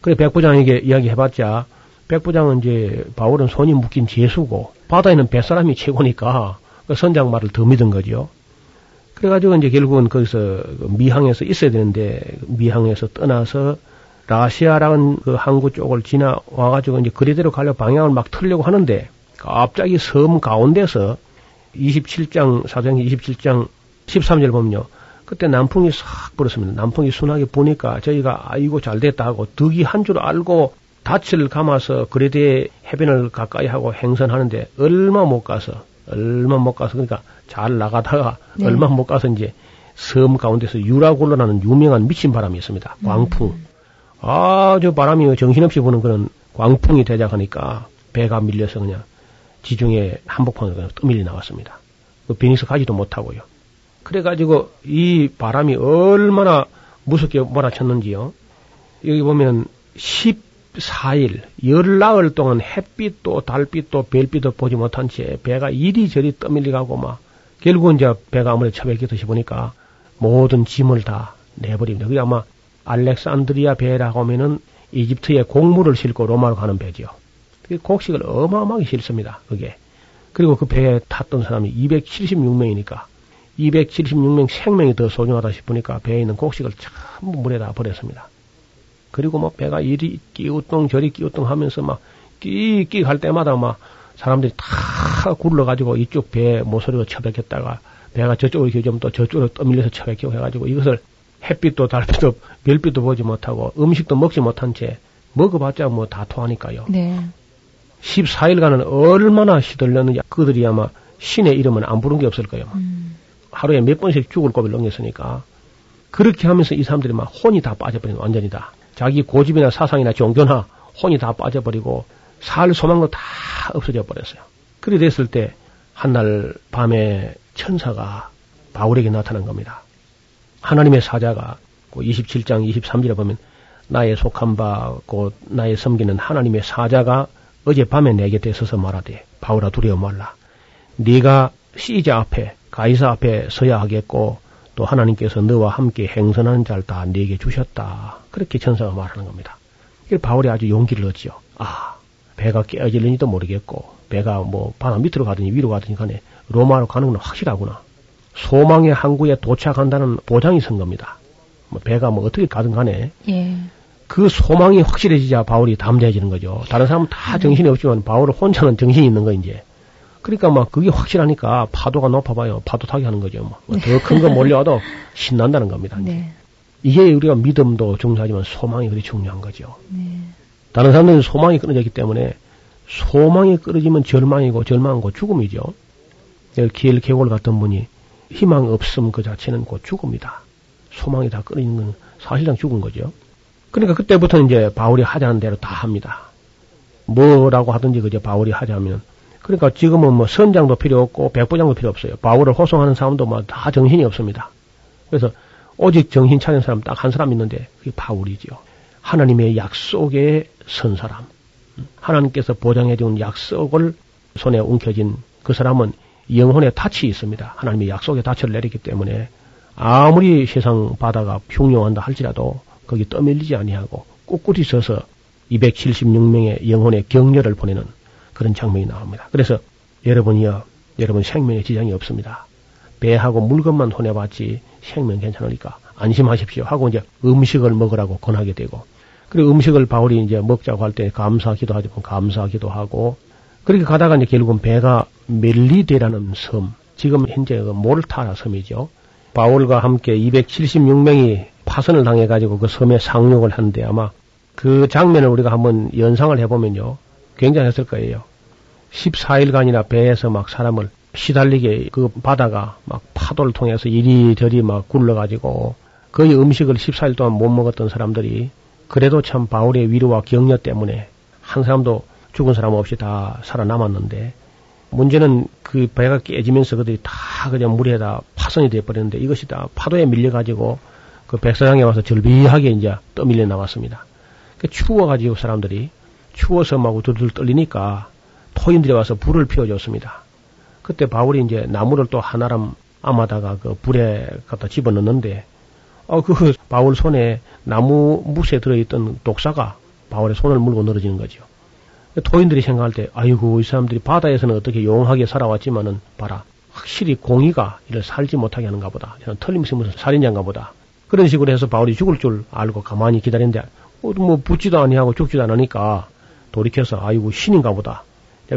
그래 백부장에게 이야기해봤자 백부장은 이제 바울은 손이 묶인 죄수고 바다에는 뱃사람이 최고니까 그 선장 말을 더 믿은 거죠. 그래가지고 이제 결국은 거기서 그 미항에서 있어야 되는데 미항에서 떠나서 라시아라는 그 항구 쪽을 지나와가지고 이제 그리대로 가려 방향을 막 틀려고 하는데 갑자기 섬 가운데서 27장 사도행 27장 13절 보면요. 그때 남풍이 싹 불었습니다. 남풍이 순하게 부니까 저희가 아이고 잘 됐다 하고 덕이 한 줄 알고 닻을 감아서 그레데 해변을 가까이 하고 행선하는데 얼마 못 가서 얼마 못 가서 그러니까 잘 나가다가 네. 얼마 못 가서 이제 섬 가운데서 유라굴러나는 유명한 미친 바람이 있습니다. 광풍. 아주 바람이 정신없이 부는 그런 광풍이 대작하니까 배가 밀려서 그냥 지중해 한복판으로 그냥 떠밀리 나왔습니다. 그 비닉스 가지도 못하고요. 그래가지고 이 바람이 얼마나 무섭게 몰아쳤는지요. 여기 보면 14일, 열나흘 동안 햇빛도 달빛도 별빛도 보지 못한 채 배가 이리저리 떠밀리 가고 막 결국은 이제 배가 아무래도 처박히듯이 보니까 모든 짐을 다 내버립니다. 그게 아마 알렉산드리아 배라고 하면은 이집트에 곡물을 싣고 로마로 가는 배지요. 그 곡식을 어마어마하게 실습니다. 그게. 그리고 그 배에 탔던 사람이 276명이니까 276명 생명이 더 소중하다 싶으니까 배에 있는 곡식을 전부 물에다 버렸습니다. 그리고 뭐 배가 이리 끼우뚱 저리 끼우뚱 하면서 막 끼끼 할 때마다 막 사람들이 다 굴러가지고 이쪽 배에 모서리가 처박혔다가 배가 저쪽으로 기우면 또 저쪽으로 떠밀려서 처박히고 해가지고 이것을 햇빛도 달빛도 별빛도 보지 못하고 음식도 먹지 못한 채 먹어봤자 뭐 다 토하니까요. 네. 14일간은 얼마나 시들렸는지 그들이 아마 신의 이름은 안 부른 게 없을 거예요. 음. 하루에 몇 번씩 죽을 고비를 넘겼으니까 그렇게 하면서 이 사람들이 막 혼이 다 빠져버리는 완전히 다 자기 고집이나 사상이나 종교나 혼이 다 빠져버리고 살 소망도 다 없어져 버렸어요. 그래 됐을 때 한날 밤에 천사가 바울에게 나타난 겁니다. 하나님의 사자가 그 27장 23절에 보면 나의 속한 바 곧 나의 섬기는 하나님의 사자가 어젯밤에 내 곁에 서서 말하되 바울아 두려워 말라. 네가 시자 앞에 가이사 앞에 서야 하겠고 또 하나님께서 너와 함께 행선하는 자를 다 네게 주셨다. 그렇게 천사가 말하는 겁니다. 그 바울이 아주 용기를 얻지요. 아 배가 깨어질는지도 모르겠고 배가 뭐 바다 밑으로 가든지 위로 가든지 간에 로마로 가는 건 확실하구나. 소망의 항구에 도착한다는 보장이 선 겁니다. 뭐 배가 뭐 어떻게 가든 간에 예. 그 소망이 확실해지자 바울이 담대해지는 거죠. 다른 사람은 다 정신이 없지만 바울 혼자는 정신이 있는 거 이제. 그러니까 막 그게 확실하니까 파도가 높아봐요. 파도 타기 하는 거죠. 뭐. 더큰 거 몰려와도 신난다는 겁니다. 네. 이게 우리가 믿음도 중요하지만 소망이 그리 중요한 거죠. 네. 다른 사람들은 소망이 끊어졌기 때문에 소망이 끊어지면 절망이고 절망은 곧 죽음이죠. 길 계곡을 갔던 분이 희망 없음 그 자체는 곧 죽음이다. 소망이 다 끊어지는 건 사실상 죽은 거죠. 그러니까 그때부터 이제 바울이 하자는 대로 다 합니다. 뭐라고 하든지 그저 바울이 하자면 그러니까 지금은 뭐 선장도 필요 없고 백부장도 필요 없어요. 바울을 호송하는 사람도 뭐 다 정신이 없습니다. 그래서 오직 정신 차린 사람 딱 한 사람 있는데 그게 바울이지요. 하나님의 약속에 선 사람. 하나님께서 보장해 준 약속을 손에 움켜쥔 그 사람은 영혼의 닻이 있습니다. 하나님의 약속의 닻을 내리기 때문에 아무리 세상 바다가 흉흉한다 할지라도 거기 떠밀리지 아니하고 꿋꿋이 서서 276명의 영혼의 격려를 보내는 그런 장면이 나옵니다. 그래서 여러분이요, 여러분 생명에 지장이 없습니다. 배하고 물건만 손해봤지 생명 괜찮으니까 안심하십시오 하고 이제 음식을 먹으라고 권하게 되고 그리고 음식을 바울이 이제 먹자고 할 때 감사하기도 하지만 감사하기도 하고 그렇게 가다가 이제 결국은 배가 멜리데라는 섬 지금 현재 그 몰타 섬이죠. 바울과 함께 276명이 파선을 당해가지고 그 섬에 상륙을 하는데 아마 그 장면을 우리가 한번 연상을 해보면요. 굉장했을 거예요. 14일간이나 배에서 막 사람을 시달리게 그 바다가 막 파도를 통해서 이리저리 막 굴러가지고 거의 음식을 14일 동안 못 먹었던 사람들이 그래도 참 바울의 위로와 격려 때문에 한 사람도 죽은 사람 없이 다 살아남았는데 문제는 그 배가 깨지면서 그들이 다 그냥 물에다 파손이 돼버렸는데 이것이 다 파도에 밀려가지고 그 백사장에 와서 절비하게 이제 떠밀려 나왔습니다. 그 추워가지고 사람들이 추워서 막 둘둘 떨리니까 토인들이 와서 불을 피워줬습니다. 그때 바울이 이제 나무를 또 하나람 아마다가 그 불에 갖다 집어넣는데 어, 그 바울 손에 나무 묵에 들어있던 독사가 바울의 손을 물고 늘어지는 거죠. 토인들이 생각할 때, 아이고, 이 사람들이 바다에서는 어떻게 용하게 살아왔지만은, 봐라. 확실히 공의가 이를 살지 못하게 하는가 보다. 틀림없이 무슨 살인자인가 보다. 그런 식으로 해서 바울이 죽을 줄 알고 가만히 기다리는데, 어, 뭐, 붙지도 아니하고 죽지도 않으니까, 돌이켜서, 아이고, 신인가 보다.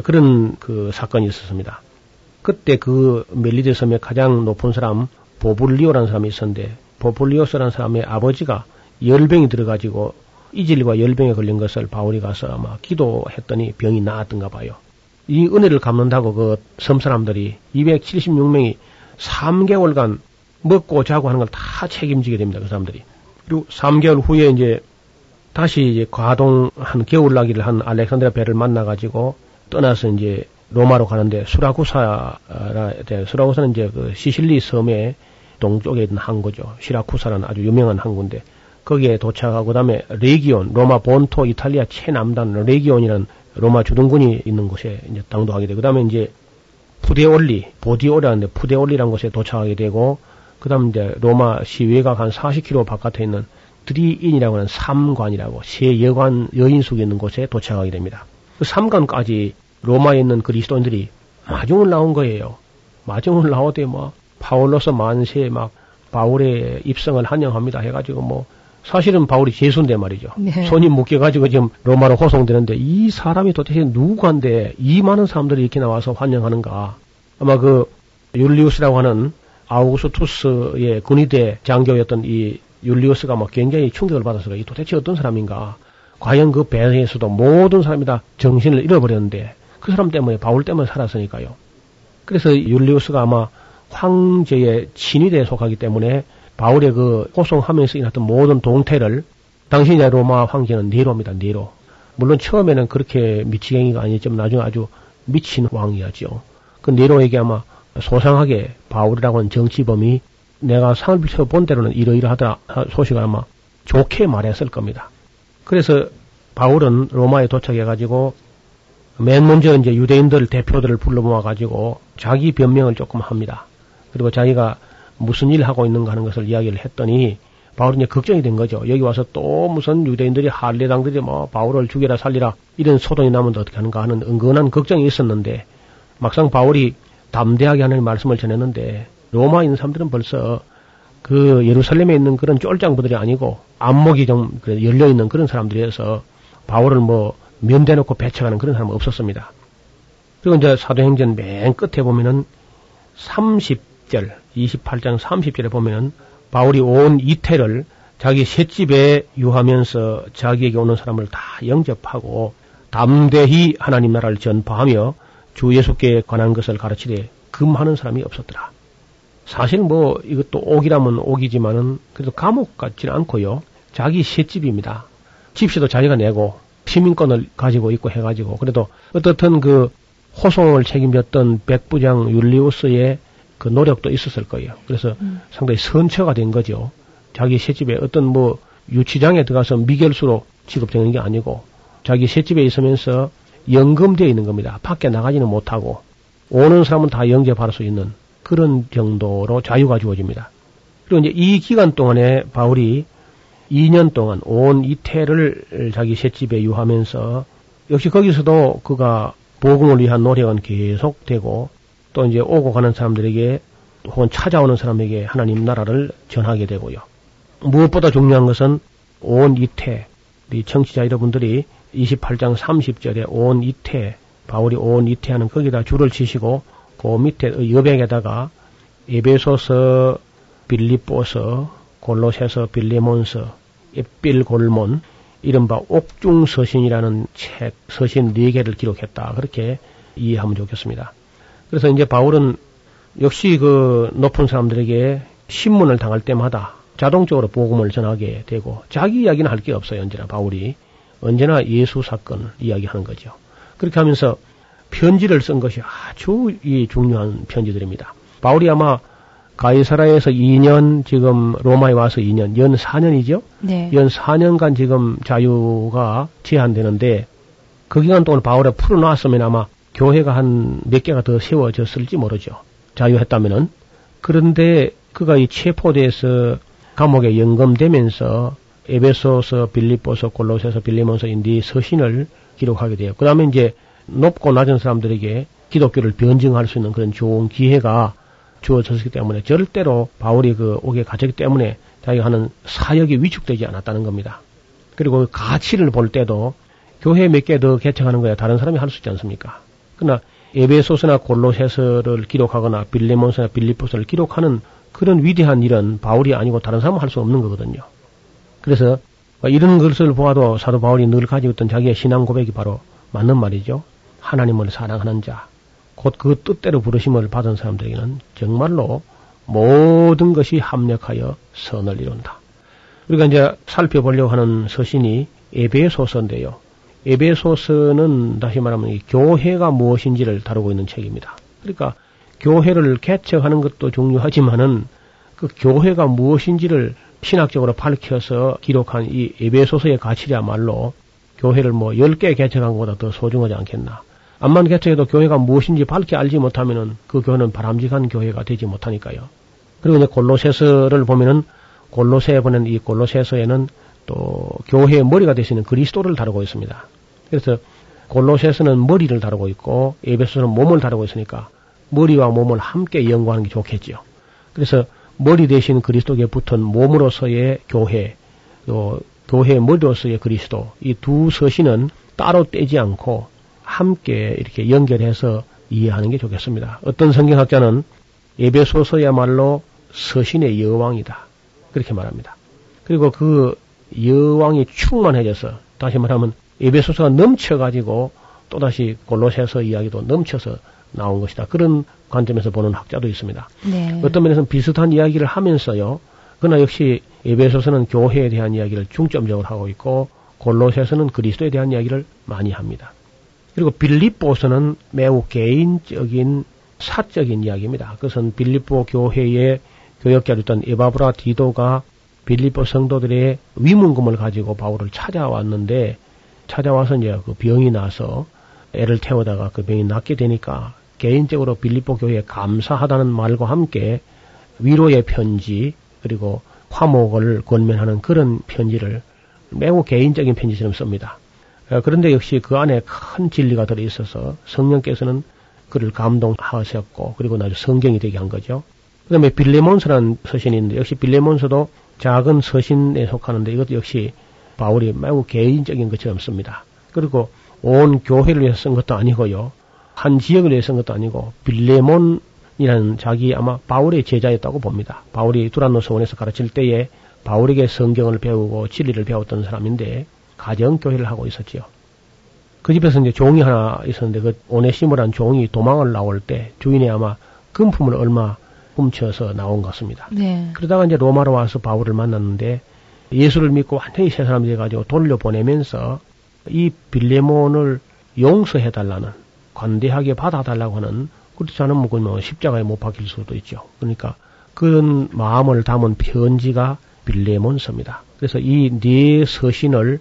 그런 그 사건이 있었습니다. 그때 그 멜리데 섬의 가장 높은 사람, 보블리오라는 사람이 있었는데, 보블리오스라는 사람의 아버지가 열병이 들어가지고 이질과 열병에 걸린 것을 바울이 가서 아마 기도했더니 병이 나았던가 봐요. 이 은혜를 갚는다고 그 섬 사람들이 276명이 3개월간 먹고 자고 하는 걸 다 책임지게 됩니다. 그 사람들이. 그리고 3개월 후에 이제 다시 이제 과동 한 겨울나기를 한 알렉산드라 배를 만나가지고 떠나서 이제 로마로 가는데 수라쿠사라 수라쿠사는 이제 그 시실리 섬의 동쪽에 있는 항구죠. 시라쿠사라는 아주 유명한 항구인데 거기에 도착하고 그다음에 레기온 로마 본토 이탈리아 최남단 레기온이라는 로마 주둔군이 있는 곳에 이제 당도하게 되고 그다음에 이제 푸데올리 보디오라는데 푸데올리라는 곳에 도착하게 되고 그다음 이제 로마 시외각 한 40km 바깥에 있는 드리인이라고 하는 삼관이라고 세 여관 여인숙이 있는 곳에 도착하게 됩니다. 그 삼관까지 로마에 있는 그리스도인들이 마중을 나온 거예요. 마중을 나오되 뭐 파울로서 만세 막 바울의 입성을 환영합니다 해가지고 뭐 사실은 바울이 제수인데 말이죠. 네. 손이 묶여가지고 지금 로마로 호송되는데 이 사람이 도대체 누구한데 이 많은 사람들이 이렇게 나와서 환영하는가. 아마 그 율리우스라고 하는 아우구스투스의 군의대 장교였던 이 율리우스가 막 굉장히 충격을 받아서 이 도대체 어떤 사람인가. 과연 그 배에서도 모든 사람이 다 정신을 잃어버렸는데 그 사람 때문에 바울 때문에 살았으니까요. 그래서 율리우스가 아마 황제의 친위대에 속하기 때문에 바울의 그 호송하면서 일어났던 모든 동태를 이 로마 황제는 네로입니다. 네로. 물론 처음에는 그렇게 미치갱이가 아니지만 나중에 아주 미친 왕이었죠. 그 네로에게 아마 소상하게 바울이라고 하는 정치범이 내가 상을 비춰본 대로는 이러이러하다 소식을 아마 좋게 말했을 겁니다. 그래서 바울은 로마에 도착해가지고 맨 먼저 이제 유대인들 대표들을 불러 모아가지고 자기 변명을 조금 합니다. 그리고 자기가 무슨 일 하고 있는가 하는 것을 이야기를 했더니 바울이 이제 걱정이 된 거죠. 여기 와서 또 무슨 유대인들이 할례당들이 뭐 바울을 죽여라 살리라 이런 소동이 나면 어떻게 하는가 하는 은근한 걱정이 있었는데 막상 바울이 담대하게 하는 말씀을 전했는데 로마에 있는 사람들은 벌써 그 예루살렘에 있는 그런 쫄장부들이 아니고 안목이 좀 열려 있는 그런 사람들이어서 바울을 뭐 면대놓고 배척하는 그런 사람은 없었습니다. 그리고 이제 사도행전 맨 끝에 보면은 30절 28장 30절에 보면 바울이 온 이태를 자기 셋집에 유하면서 자기에게 오는 사람을 다 영접하고 담대히 하나님 나라를 전파하며 주 예수께 관한 것을 가르치되 금하는 사람이 없었더라. 사실 뭐 이것도 옥이라면 옥이지만은 그래도 감옥 같지는 않고요. 자기 셋집입니다. 집시도 자기가 내고 시민권을 가지고 있고 해가지고 그래도 어떻든 그 호송을 책임졌던 백부장 율리우스의 그 노력도 있었을 거예요. 그래서 음. 상당히 선처가 된 거죠. 자기 새집에 어떤 뭐 유치장에 들어가서 미결수로 취급되는 게 아니고 자기 새집에 있으면서 연금되어 있는 겁니다. 밖에 나가지는 못하고 오는 사람은 다 영접할 수 있는 그런 정도로 자유가 주어집니다. 그리고 이제 이 기간 동안에 바울이 2년 동안 온 이태를 자기 새집에 유하면서 역시 거기서도 그가 복음을 위한 노력은 계속되고 또 이제 오고 가는 사람들에게 혹은 찾아오는 사람에게 하나님 나라를 전하게 되고요. 무엇보다 중요한 것은 온 이태, 우리 청취자 여러분들이 28장 30절에 온 이태, 바울이 온 이태하는 거기다 줄을 치시고 그 밑에 여백에다가 에베소서, 빌리뽀서, 골로새서, 빌레몬서, 에필골몬, 이른바 옥중서신이라는 책, 서신 4개를 기록했다. 그렇게 이해하면 좋겠습니다. 그래서 이제 바울은 역시 그 높은 사람들에게 신문을 당할 때마다 자동적으로 복음을 전하게 되고 자기 이야기는 할 게 없어요. 언제나 바울이 언제나 예수 사건을 이야기하는 거죠. 그렇게 하면서 편지를 쓴 것이 아주 이 중요한 편지들입니다. 바울이 아마 가이사라에서 2년 지금 로마에 와서 2년 연 4년이죠. 네. 연 4년간 지금 자유가 제한되는데 그 기간 동안 바울을 풀어놨으면 아마 교회가 한 몇 개가 더 세워졌을지 모르죠. 자유했다면은. 그런데 그가 이 체포돼서 감옥에 연금되면서 에베소서, 빌립보서, 골로새서, 빌리몬서 인디 서신을 기록하게 돼요. 그 다음에 이제 높고 낮은 사람들에게 기독교를 변증할 수 있는 그런 좋은 기회가 주어졌기 때문에 절대로 바울이 그 옥에 갇혔기 때문에 자기가 하는 사역이 위축되지 않았다는 겁니다. 그리고 그 가치를 볼 때도 교회 몇 개 더 개척하는 거야 다른 사람이 할 수 있지 않습니까? 그러나 에베소서나 골로새서를 기록하거나 빌레몬서나 빌리포서를 기록하는 그런 위대한 일은 바울이 아니고 다른 사람은 할 수 없는 거거든요. 그래서 이런 것을 보아도 사도 바울이 늘 가지고 있던 자기의 신앙 고백이 바로 맞는 말이죠. 하나님을 사랑하는 자, 곧 그 뜻대로 부르심을 받은 사람들에게는 정말로 모든 것이 합력하여 선을 이룬다. 우리가 이제 살펴보려고 하는 서신이 에베소서인데요. 에베소서는 다시 말하면 이 교회가 무엇인지를 다루고 있는 책입니다. 그러니까 교회를 개척하는 것도 중요하지만은 그 교회가 무엇인지를 신학적으로 밝혀서 기록한 이 에베소서의 가치야말로 교회를 뭐 10개 개척한 것보다 더 소중하지 않겠나. 암만 개척해도 교회가 무엇인지 밝게 알지 못하면은 그 교회는 바람직한 교회가 되지 못하니까요. 그리고 이제 골로새서를 보면은 골로새에 보낸 이 골로새서에는 또 교회의 머리가 되시는 그리스도를 다루고 있습니다. 그래서 골로새서는 머리를 다루고 있고 에베소는 몸을 다루고 있으니까 머리와 몸을 함께 연구하는 게 좋겠죠. 그래서 머리 대신 그리스도에 붙은 몸으로서의 교회, 또 교회의 머리로서의 그리스도 이 두 서신은 따로 떼지 않고 함께 이렇게 연결해서 이해하는 게 좋겠습니다. 어떤 성경학자는 에베소서야말로 서신의 여왕이다. 그렇게 말합니다. 그리고 그 여왕이 충만해져서 다시 말하면 에베소서가 넘쳐가지고 또다시 골로새서 이야기도 넘쳐서 나온 것이다. 그런 관점에서 보는 학자도 있습니다. 네. 어떤 면에서는 비슷한 이야기를 하면서요. 그러나 역시 에베소서는 교회에 대한 이야기를 중점적으로 하고 있고 골로새서는 그리스도에 대한 이야기를 많이 합니다. 그리고 빌립보서는 매우 개인적인 사적인 이야기입니다. 그것은 빌립보 교회의 교역자였던 에바브라 디도가 빌립보 성도들의 위문금을 가지고 바울을 찾아왔는데 찾아와서 이제 그 병이 나서 애를 태우다가 그 병이 낫게 되니까 개인적으로 빌립보 교회에 감사하다는 말과 함께 위로의 편지 그리고 화목을 권면하는 그런 편지를 매우 개인적인 편지처럼 씁니다. 어, 그런데 역시 그 안에 큰 진리가 들어 있어서 성령께서는 그를 감동하셨고 그리고 나중에 성경이 되게 한 거죠. 그다음에 빌레몬서라는 서신이 있는데 역시 빌레몬서도 작은 서신에 속하는데 이것도 역시 바울이 매우 개인적인 것처럼 씁니다. 그리고 온 교회를 위해서 쓴 것도 아니고요. 한 지역을 위해서 쓴 것도 아니고 빌레몬이라는 자기 아마 바울의 제자였다고 봅니다. 바울이 두란노스 원에서 가르칠 때에 바울에게 성경을 배우고 진리를 배웠던 사람인데 가정교회를 하고 있었지요. 그 집에서 이제 종이 하나 있었는데 그 오네시모란 종이 도망을 나올 때 주인이 아마 금품을 얼마 훔쳐서 나온 것 같습니다. 네. 그러다가 이제 로마로 와서 바울을 만났는데 예수를 믿고 완전히 새 사람이 돼가지고 돌려보내면서 이 빌레몬을 용서해달라는 관대하게 받아달라고 하는 그렇지 않으면 뭐 십자가에 못 박힐 수도 있죠. 그러니까 그런 마음을 담은 편지가 빌레몬서입니다. 그래서 이 네 서신을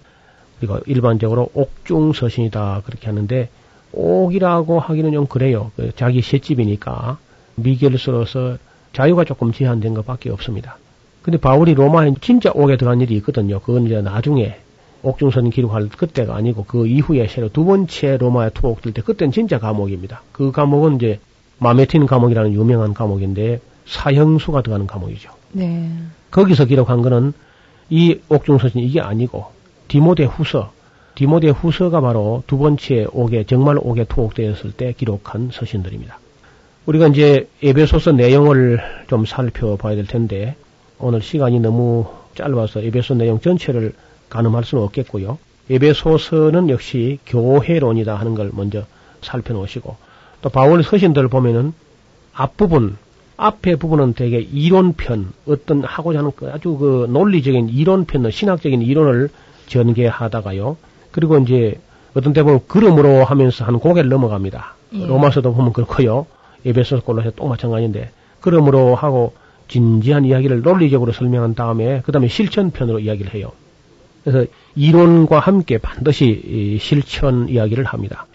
우리가 일반적으로 옥중 서신이다 그렇게 하는데 옥이라고 하기는 좀 그래요. 그 자기 셋집이니까 미결서로서 자유가 조금 제한된 것밖에 없습니다. 근데 바울이 로마에 진짜 옥에 들어간 일이 있거든요. 그건 이제 나중에 옥중선 기록할 그때가 아니고 그 이후에 새로 두 번째 로마에 투옥 될 때 그때는 진짜 감옥입니다. 그 감옥은 이제 마메틴 감옥이라는 유명한 감옥인데 사형수가 들어가는 감옥이죠. 네. 거기서 기록한 거는 이 옥중서신 이게 아니고 디모데 후서, 디모데 후서가 바로 두 번째 옥에 정말 옥에 투옥되었을 때 기록한 서신들입니다. 우리가 이제 에베소서 내용을 좀 살펴봐야 될 텐데 오늘 시간이 너무 짧아서 에베소 내용 전체를 가늠할 수는 없겠고요. 에베소서는 역시 교회론이다 하는 걸 먼저 살펴놓으시고 또 바울 서신들을 보면은 앞부분 앞에 부분은 되게 이론편, 어떤 하고자 하는 그 아주 그 논리적인 이론편, 신학적인 이론을 전개하다가요. 그리고 이제 어떤 때 보면 그름으로 하면서 한 고개를 넘어갑니다. 예. 로마서도 보면 그렇고요. 에베소 골로새 또 마찬가지인데 그름으로 하고 진지한 이야기를 논리적으로 설명한 다음에 그 다음에 실천편으로 이야기를 해요. 그래서 이론과 함께 반드시 이 실천 이야기를 합니다.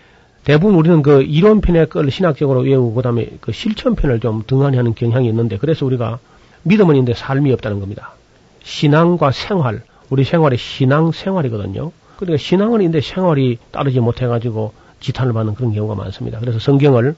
대부분 우리는 그 이론편의 걸 신학적으로 외우고 그다음에 그 실천편을 좀 등한히 하는 경향이 있는데 그래서 우리가 믿음은 있는데 삶이 없다는 겁니다. 신앙과 생활, 우리 생활이 신앙 생활이거든요. 그러니까 신앙은 있는데 생활이 따르지 못해가지고 지탄을 받는 그런 경우가 많습니다. 그래서 성경을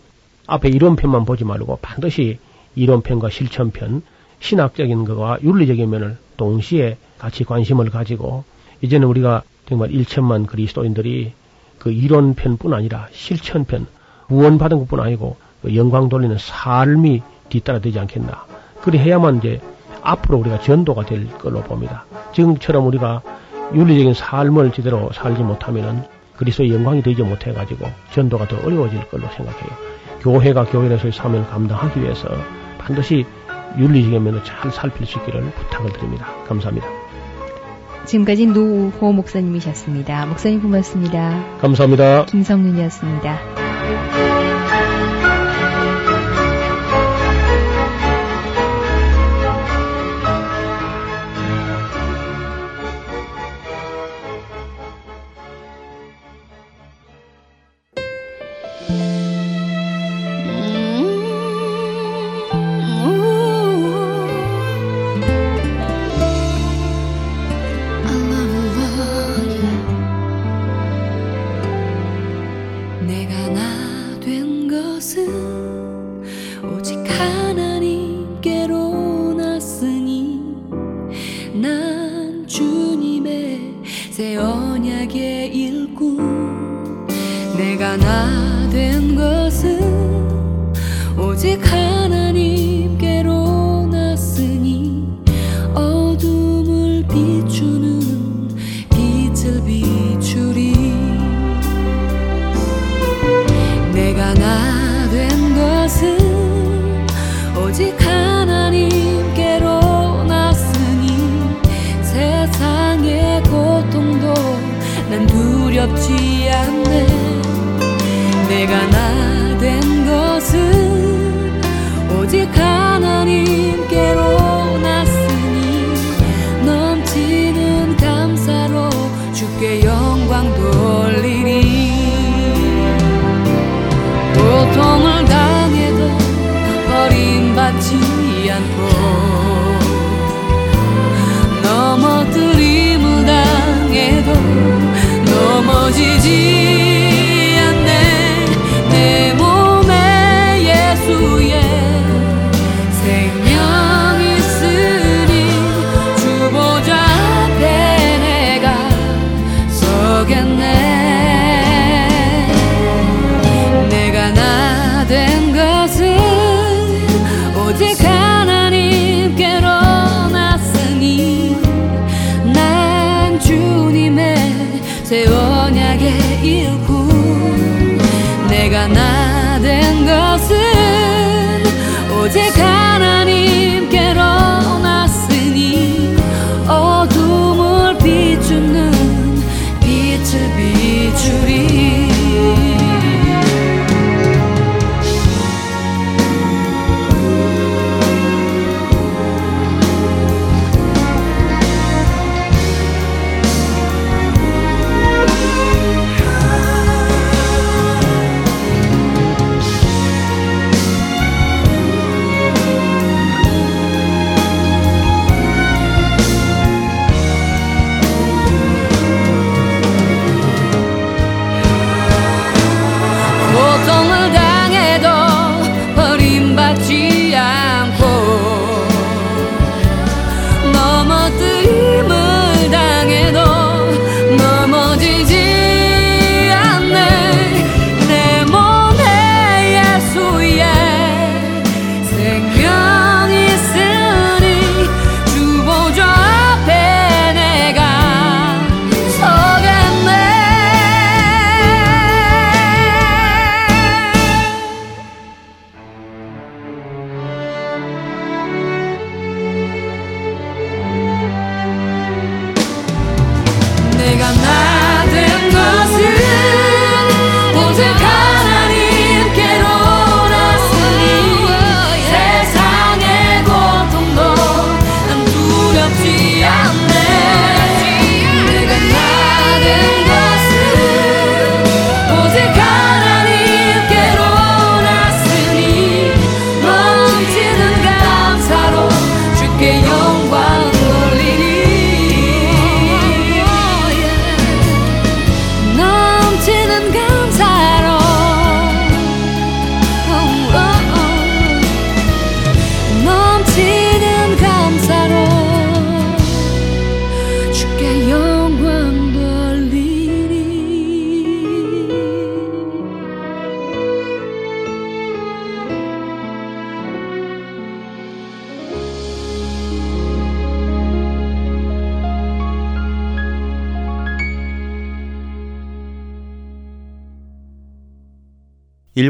앞에 이론편만 보지 말고 반드시 이론편과 실천편, 신학적인 것과 윤리적인 면을 동시에 같이 관심을 가지고 이제는 우리가 정말 1천만 그리스도인들이 그 이론편뿐 아니라 실천편, 구원받은 것뿐 아니고 그 영광 돌리는 삶이 뒤따라 되지 않겠나. 그래야만 이제 앞으로 우리가 전도가 될 걸로 봅니다. 지금처럼 우리가 윤리적인 삶을 제대로 살지 못하면은 그리스도의 영광이 되지 못해 가지고 전도가 더 어려워질 걸로 생각해요. 교회가 교회로서의 사명을 감당하기 위해서 반드시 윤리적인 면을 잘 살필 수 있기를 부탁을 드립니다. 감사합니다. 지금까지 노우호 목사님이셨습니다. 목사님 고맙습니다. 감사합니다. 김성윤이었습니다. 오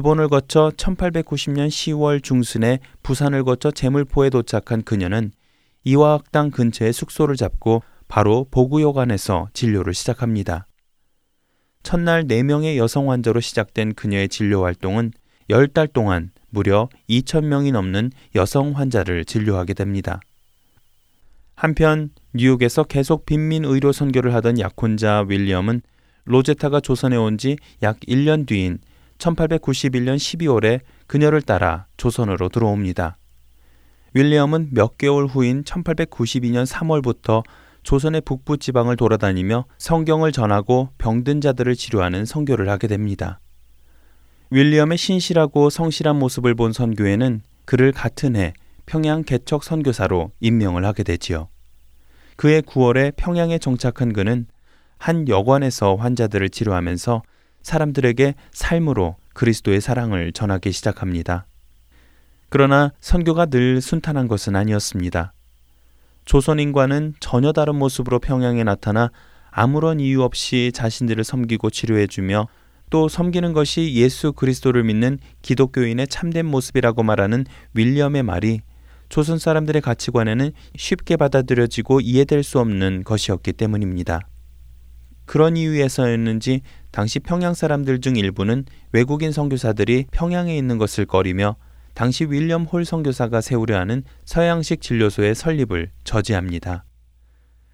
일본을 거쳐 1890년 10월 중순에 부산을 거쳐 제물포에 도착한 그녀는 이화학당 근처에 숙소를 잡고 바로 보구요관에서 진료를 시작합니다. 첫날 4명의 여성 환자로 시작된 그녀의 진료 활동은 10달 동안 무려 2,000명이 넘는 여성 환자를 진료하게 됩니다. 한편 뉴욕에서 계속 빈민 의료 선교를 하던 약혼자 윌리엄은 로제타가 조선에 온 지 약 1년 뒤인 1891년 12월에 그녀를 따라 조선으로 들어옵니다. 윌리엄은 몇 개월 후인 1892년 3월부터 조선의 북부 지방을 돌아다니며 성경을 전하고 병든 자들을 치료하는 선교를 하게 됩니다. 윌리엄의 신실하고 성실한 모습을 본 선교회는 그를 같은 해 평양 개척 선교사로 임명을 하게 되지요. 그해 9월에 평양에 정착한 그는 한 여관에서 환자들을 치료하면서 사람들에게 삶으로 그리스도의 사랑을 전하기 시작합니다. 그러나 선교가 늘 순탄한 것은 아니었습니다. 조선인과는 전혀 다른 모습으로 평양에 나타나 아무런 이유 없이 자신들을 섬기고 치료해주며 또 섬기는 것이 예수 그리스도를 믿는 기독교인의 참된 모습이라고 말하는 윌리엄의 말이 조선 사람들의 가치관에는 쉽게 받아들여지고 이해될 수 없는 것이었기 때문입니다. 그런 이유에서였는지 당시 평양 사람들 중 일부는 외국인 선교사들이 평양에 있는 것을 꺼리며 당시 윌리엄 홀 선교사가 세우려 하는 서양식 진료소의 설립을 저지합니다.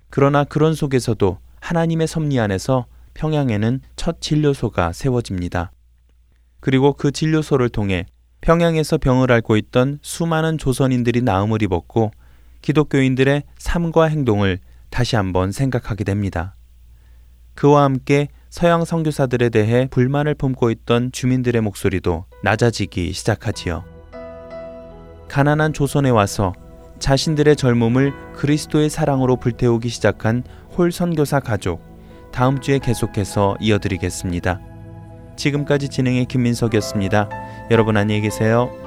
그러나 그런 속에서도 하나님의 섭리 안에서 평양에는 첫 진료소가 세워집니다. 그리고 그 진료소를 통해 평양에서 병을 앓고 있던 수많은 조선인들이 나음을 입었고 기독교인들의 삶과 행동을 다시 한번 생각하게 됩니다. 그와 함께 서양 선교사들에 대해 불만을 품고 있던 주민들의 목소리도 낮아지기 시작하지요. 가난한 조선에 와서 자신들의 젊음을 그리스도의 사랑으로 불태우기 시작한 홀 선교사 가족 다음 주에 계속해서 이어드리겠습니다. 지금까지 진행의 김민석이었습니다. 여러분 안녕히 계세요.